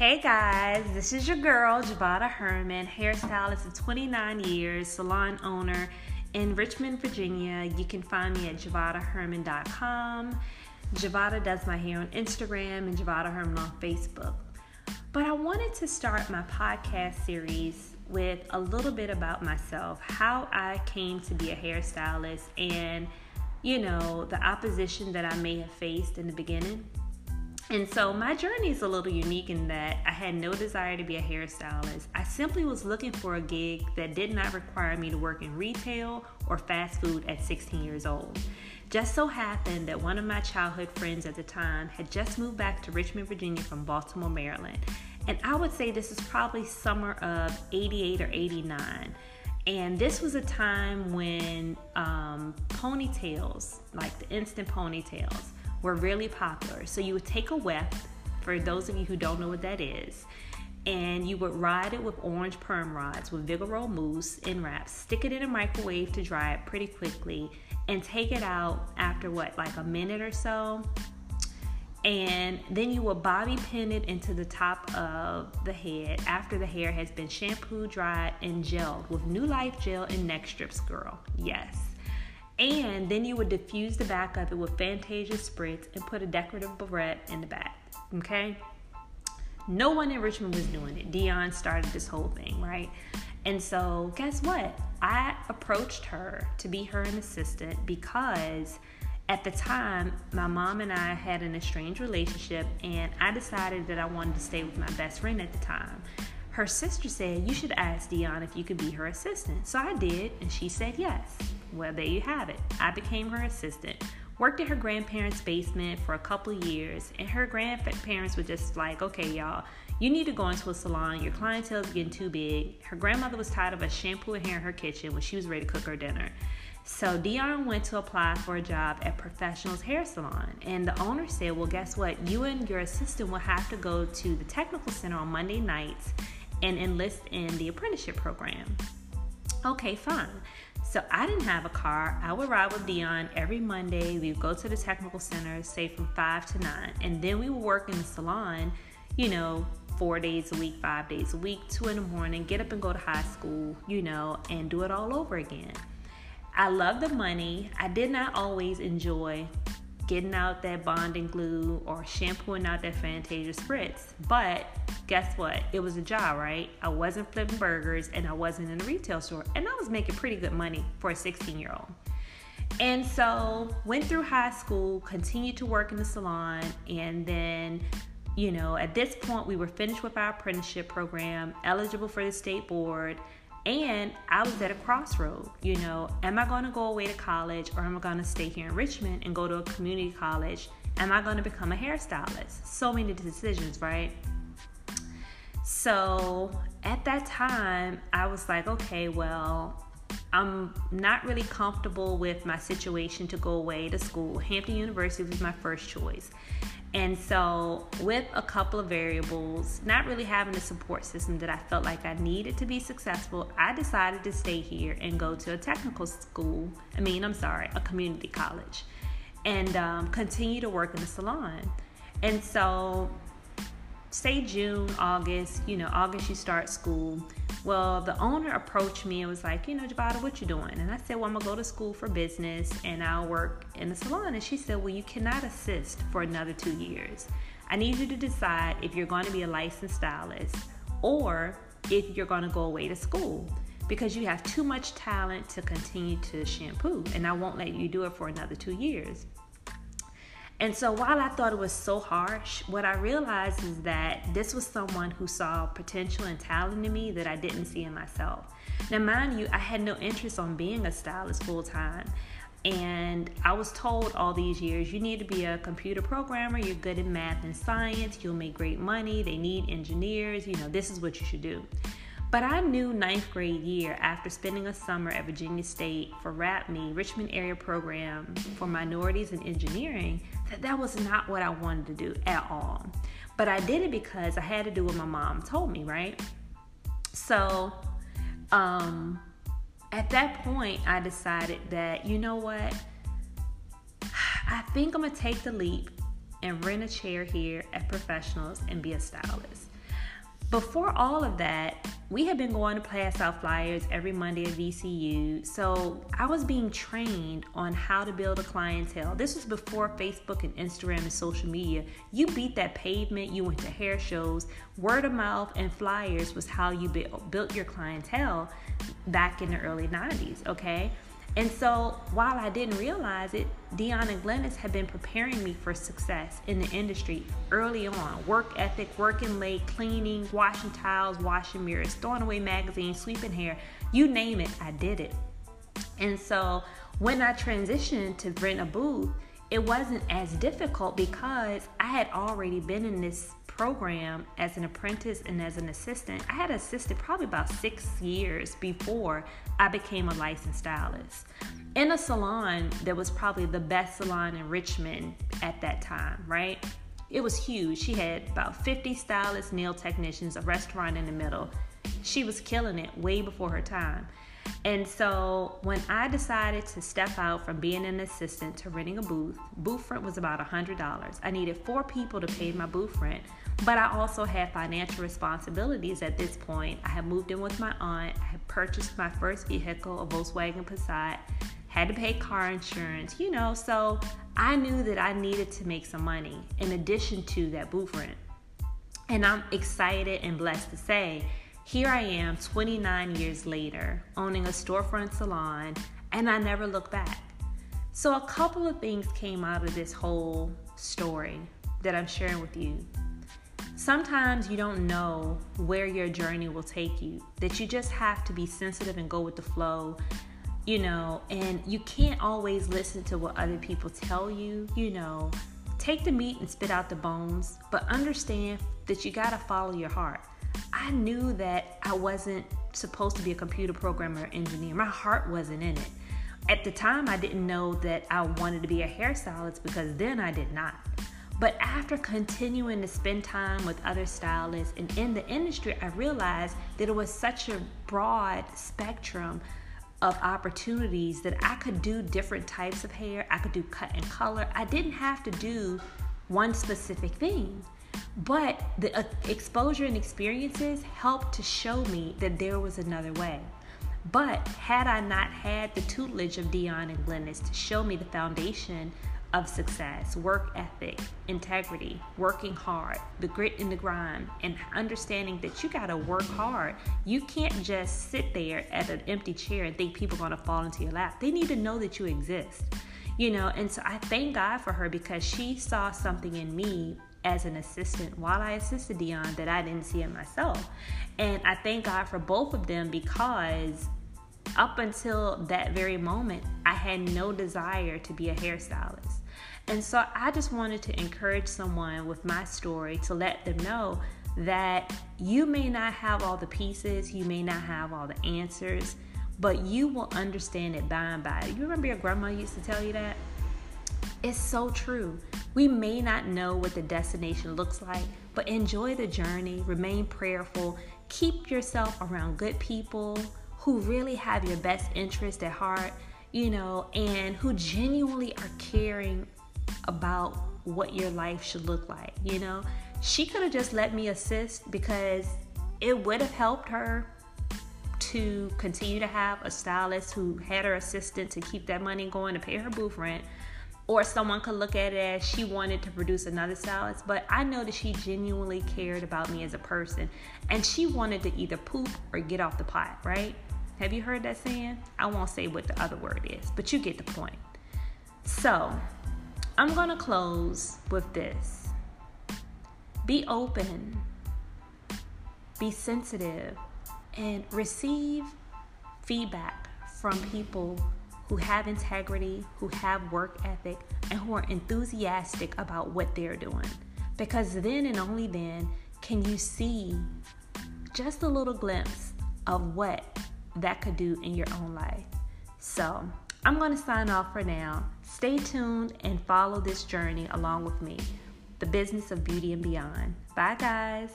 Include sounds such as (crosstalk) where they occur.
Hey guys, this is your girl, Javada Herman, hairstylist of 29 years, salon owner in Richmond, Virginia. You can find me at javadaherman.com. Javada does my hair on Instagram and Javada Herman on Facebook. But I wanted to start my podcast series with a little bit about myself, how I came to be a hairstylist, and you know, the opposition that I may have faced in the beginning. And so my journey is a little unique in that I had no desire to be a hairstylist. I simply was looking for a gig that did not require me to work in retail or fast food at 16 years old. Just so happened that one of my childhood friends at the time had just moved back to Richmond, Virginia from Baltimore, Maryland. And I would say this is probably summer of 88 or 89. And this was a time when um, ponytails, like the instant ponytails, were really popular. So you would take a weft, for those of you who don't know what that is, and you would ride it with orange perm rods with Vigoro mousse in wraps, stick it in a microwave to dry it pretty quickly, and take it out after what, like a minute or so. And then you will bobby pin it into the top of the head after the hair has been shampooed, dried, and gelled with New Life gel and neck strips, girl. Yes. And then you would diffuse the back of it with Fantasia spritz and put a decorative barrette in the back. Okay? No one in Richmond was doing it. Dion started this whole thing, right? And so, guess what? I approached her to be her an assistant because at the time, my mom and I had an estranged relationship, and I decided that I wanted to stay with my best friend at the time. Her sister said, You should ask Dion if you could be her assistant. So I did, and she said yes. Well, there you have it. I became her assistant. Worked at her grandparents' basement for a couple years, and her grandparents were just like, okay, y'all, you need to go into a salon. Your clientele is getting too big. Her grandmother was tired of us shampooing hair in her kitchen when she was ready to cook her dinner. So Dion went to apply for a job at Professional's Hair Salon, and the owner said, "Well, guess what? You and your assistant will have to go to the technical center on Monday nights and enlist in the apprenticeship program." Okay, fine. So I didn't have a car. I would ride with Dion every Monday. We would go to the technical center, say from 5 to 9. And then we would work in the salon, you know, four days a week, five days a week, two in the morning, get up and go to high school, you know, and do it all over again. I love the money. I did not always enjoy getting out that bonding glue or shampooing out that Fantasia spritz. But guess what? It was a job, right? I wasn't flipping burgers and I wasn't in a retail store. And I was making pretty good money for a 16 year old. And so went through high school, continued to work in the salon, and then you know, at this point, we were finished with our apprenticeship program, eligible for the state board, and I was at a crossroad. You know, am I going to go away to college or am I going to stay here in Richmond and go to a community college? Am I going to become a hairstylist? So many decisions, right? So at that time, I was like, okay, well, I'm not really comfortable with my situation to go away to school. Hampton University was my first choice. And so, with a couple of variables, not really having a support system that I felt like I needed to be successful, I decided to stay here and go to a technical school. I mean, I'm sorry, a community college, and um, continue to work in the salon. And so, say June, August, you know, August you start school. Well, the owner approached me and was like, you know, Javada, what you doing? And I said, well, I'm gonna go to school for business and I'll work in the salon. And she said, well, you cannot assist for another two years. I need you to decide if you're going to be a licensed stylist or if you're going to go away to school because you have too much talent to continue to shampoo and I won't let you do it for another two years. And so while I thought it was so harsh, what I realized is that this was someone who saw potential and talent in me that I didn't see in myself. Now, mind you, I had no interest on being a stylist full time. And I was told all these years, you need to be a computer programmer, you're good in math and science, you'll make great money, they need engineers, you know, this is what you should do. But I knew ninth grade year after spending a summer at Virginia State for RAPME, Richmond Area Program for Minorities in Engineering, that that was not what I wanted to do at all. But I did it because I had to do what my mom told me, right? So, um, at that point, I decided that, you know what? (sighs) I think I'm gonna take the leap and rent a chair here at Professionals and be a stylist. Before all of that, we had been going to pass out flyers every Monday at VCU. So I was being trained on how to build a clientele. This was before Facebook and Instagram and social media. You beat that pavement, you went to hair shows. Word of mouth and flyers was how you built your clientele back in the early 90s, okay? And so while I didn't realize it, Dion and Glennis had been preparing me for success in the industry early on. Work ethic, working late, cleaning, washing tiles, washing mirrors, throwing away magazines, sweeping hair, you name it, I did it. And so when I transitioned to rent a booth, it wasn't as difficult because I had already been in this program as an apprentice and as an assistant. I had assisted probably about six years before I became a licensed stylist in a salon that was probably the best salon in Richmond at that time, right? It was huge. She had about 50 stylists, nail technicians, a restaurant in the middle. She was killing it way before her time. And so when I decided to step out from being an assistant to renting a booth, booth rent was about $100. I needed four people to pay my booth rent, but I also had financial responsibilities at this point. I had moved in with my aunt, I had purchased my first vehicle, a Volkswagen Passat, had to pay car insurance, you know, so I knew that I needed to make some money in addition to that booth rent. And I'm excited and blessed to say here I am 29 years later, owning a storefront salon, and I never look back. So, a couple of things came out of this whole story that I'm sharing with you. Sometimes you don't know where your journey will take you, that you just have to be sensitive and go with the flow, you know, and you can't always listen to what other people tell you, you know. Take the meat and spit out the bones, but understand that you got to follow your heart. I knew that I wasn't supposed to be a computer programmer or engineer. My heart wasn't in it. At the time, I didn't know that I wanted to be a hairstylist because then I did not. But after continuing to spend time with other stylists and in the industry, I realized that it was such a broad spectrum of opportunities that I could do different types of hair. I could do cut and color. I didn't have to do one specific thing. But the uh, exposure and experiences helped to show me that there was another way. But had I not had the tutelage of Dion and Glennis to show me the foundation of success, work ethic, integrity, working hard, the grit and the grind, and understanding that you gotta work hard. You can't just sit there at an empty chair and think people are gonna fall into your lap. They need to know that you exist. You know, and so I thank God for her because she saw something in me as an assistant while I assisted Dion that I didn't see in myself. And I thank God for both of them because up until that very moment, I had no desire to be a hairstylist. And so I just wanted to encourage someone with my story to let them know that you may not have all the pieces, you may not have all the answers, but you will understand it by and by. You remember your grandma used to tell you that? It's so true. We may not know what the destination looks like, but enjoy the journey, remain prayerful, keep yourself around good people who really have your best interest at heart, you know, and who genuinely are caring about what your life should look like, you know. She could have just let me assist because it would have helped her to continue to have a stylist who had her assistant to keep that money going to pay her booth rent or someone could look at it as she wanted to produce another stylist, but I know that she genuinely cared about me as a person and she wanted to either poop or get off the pot, right? Have you heard that saying? I won't say what the other word is, but you get the point. So, I'm to close with this be open, be sensitive, and receive feedback from people who have integrity, who have work ethic, and who are enthusiastic about what they're doing. Because then and only then can you see just a little glimpse of what that could do in your own life. So, I'm going to sign off for now. Stay tuned and follow this journey along with me, the business of beauty and beyond. Bye, guys.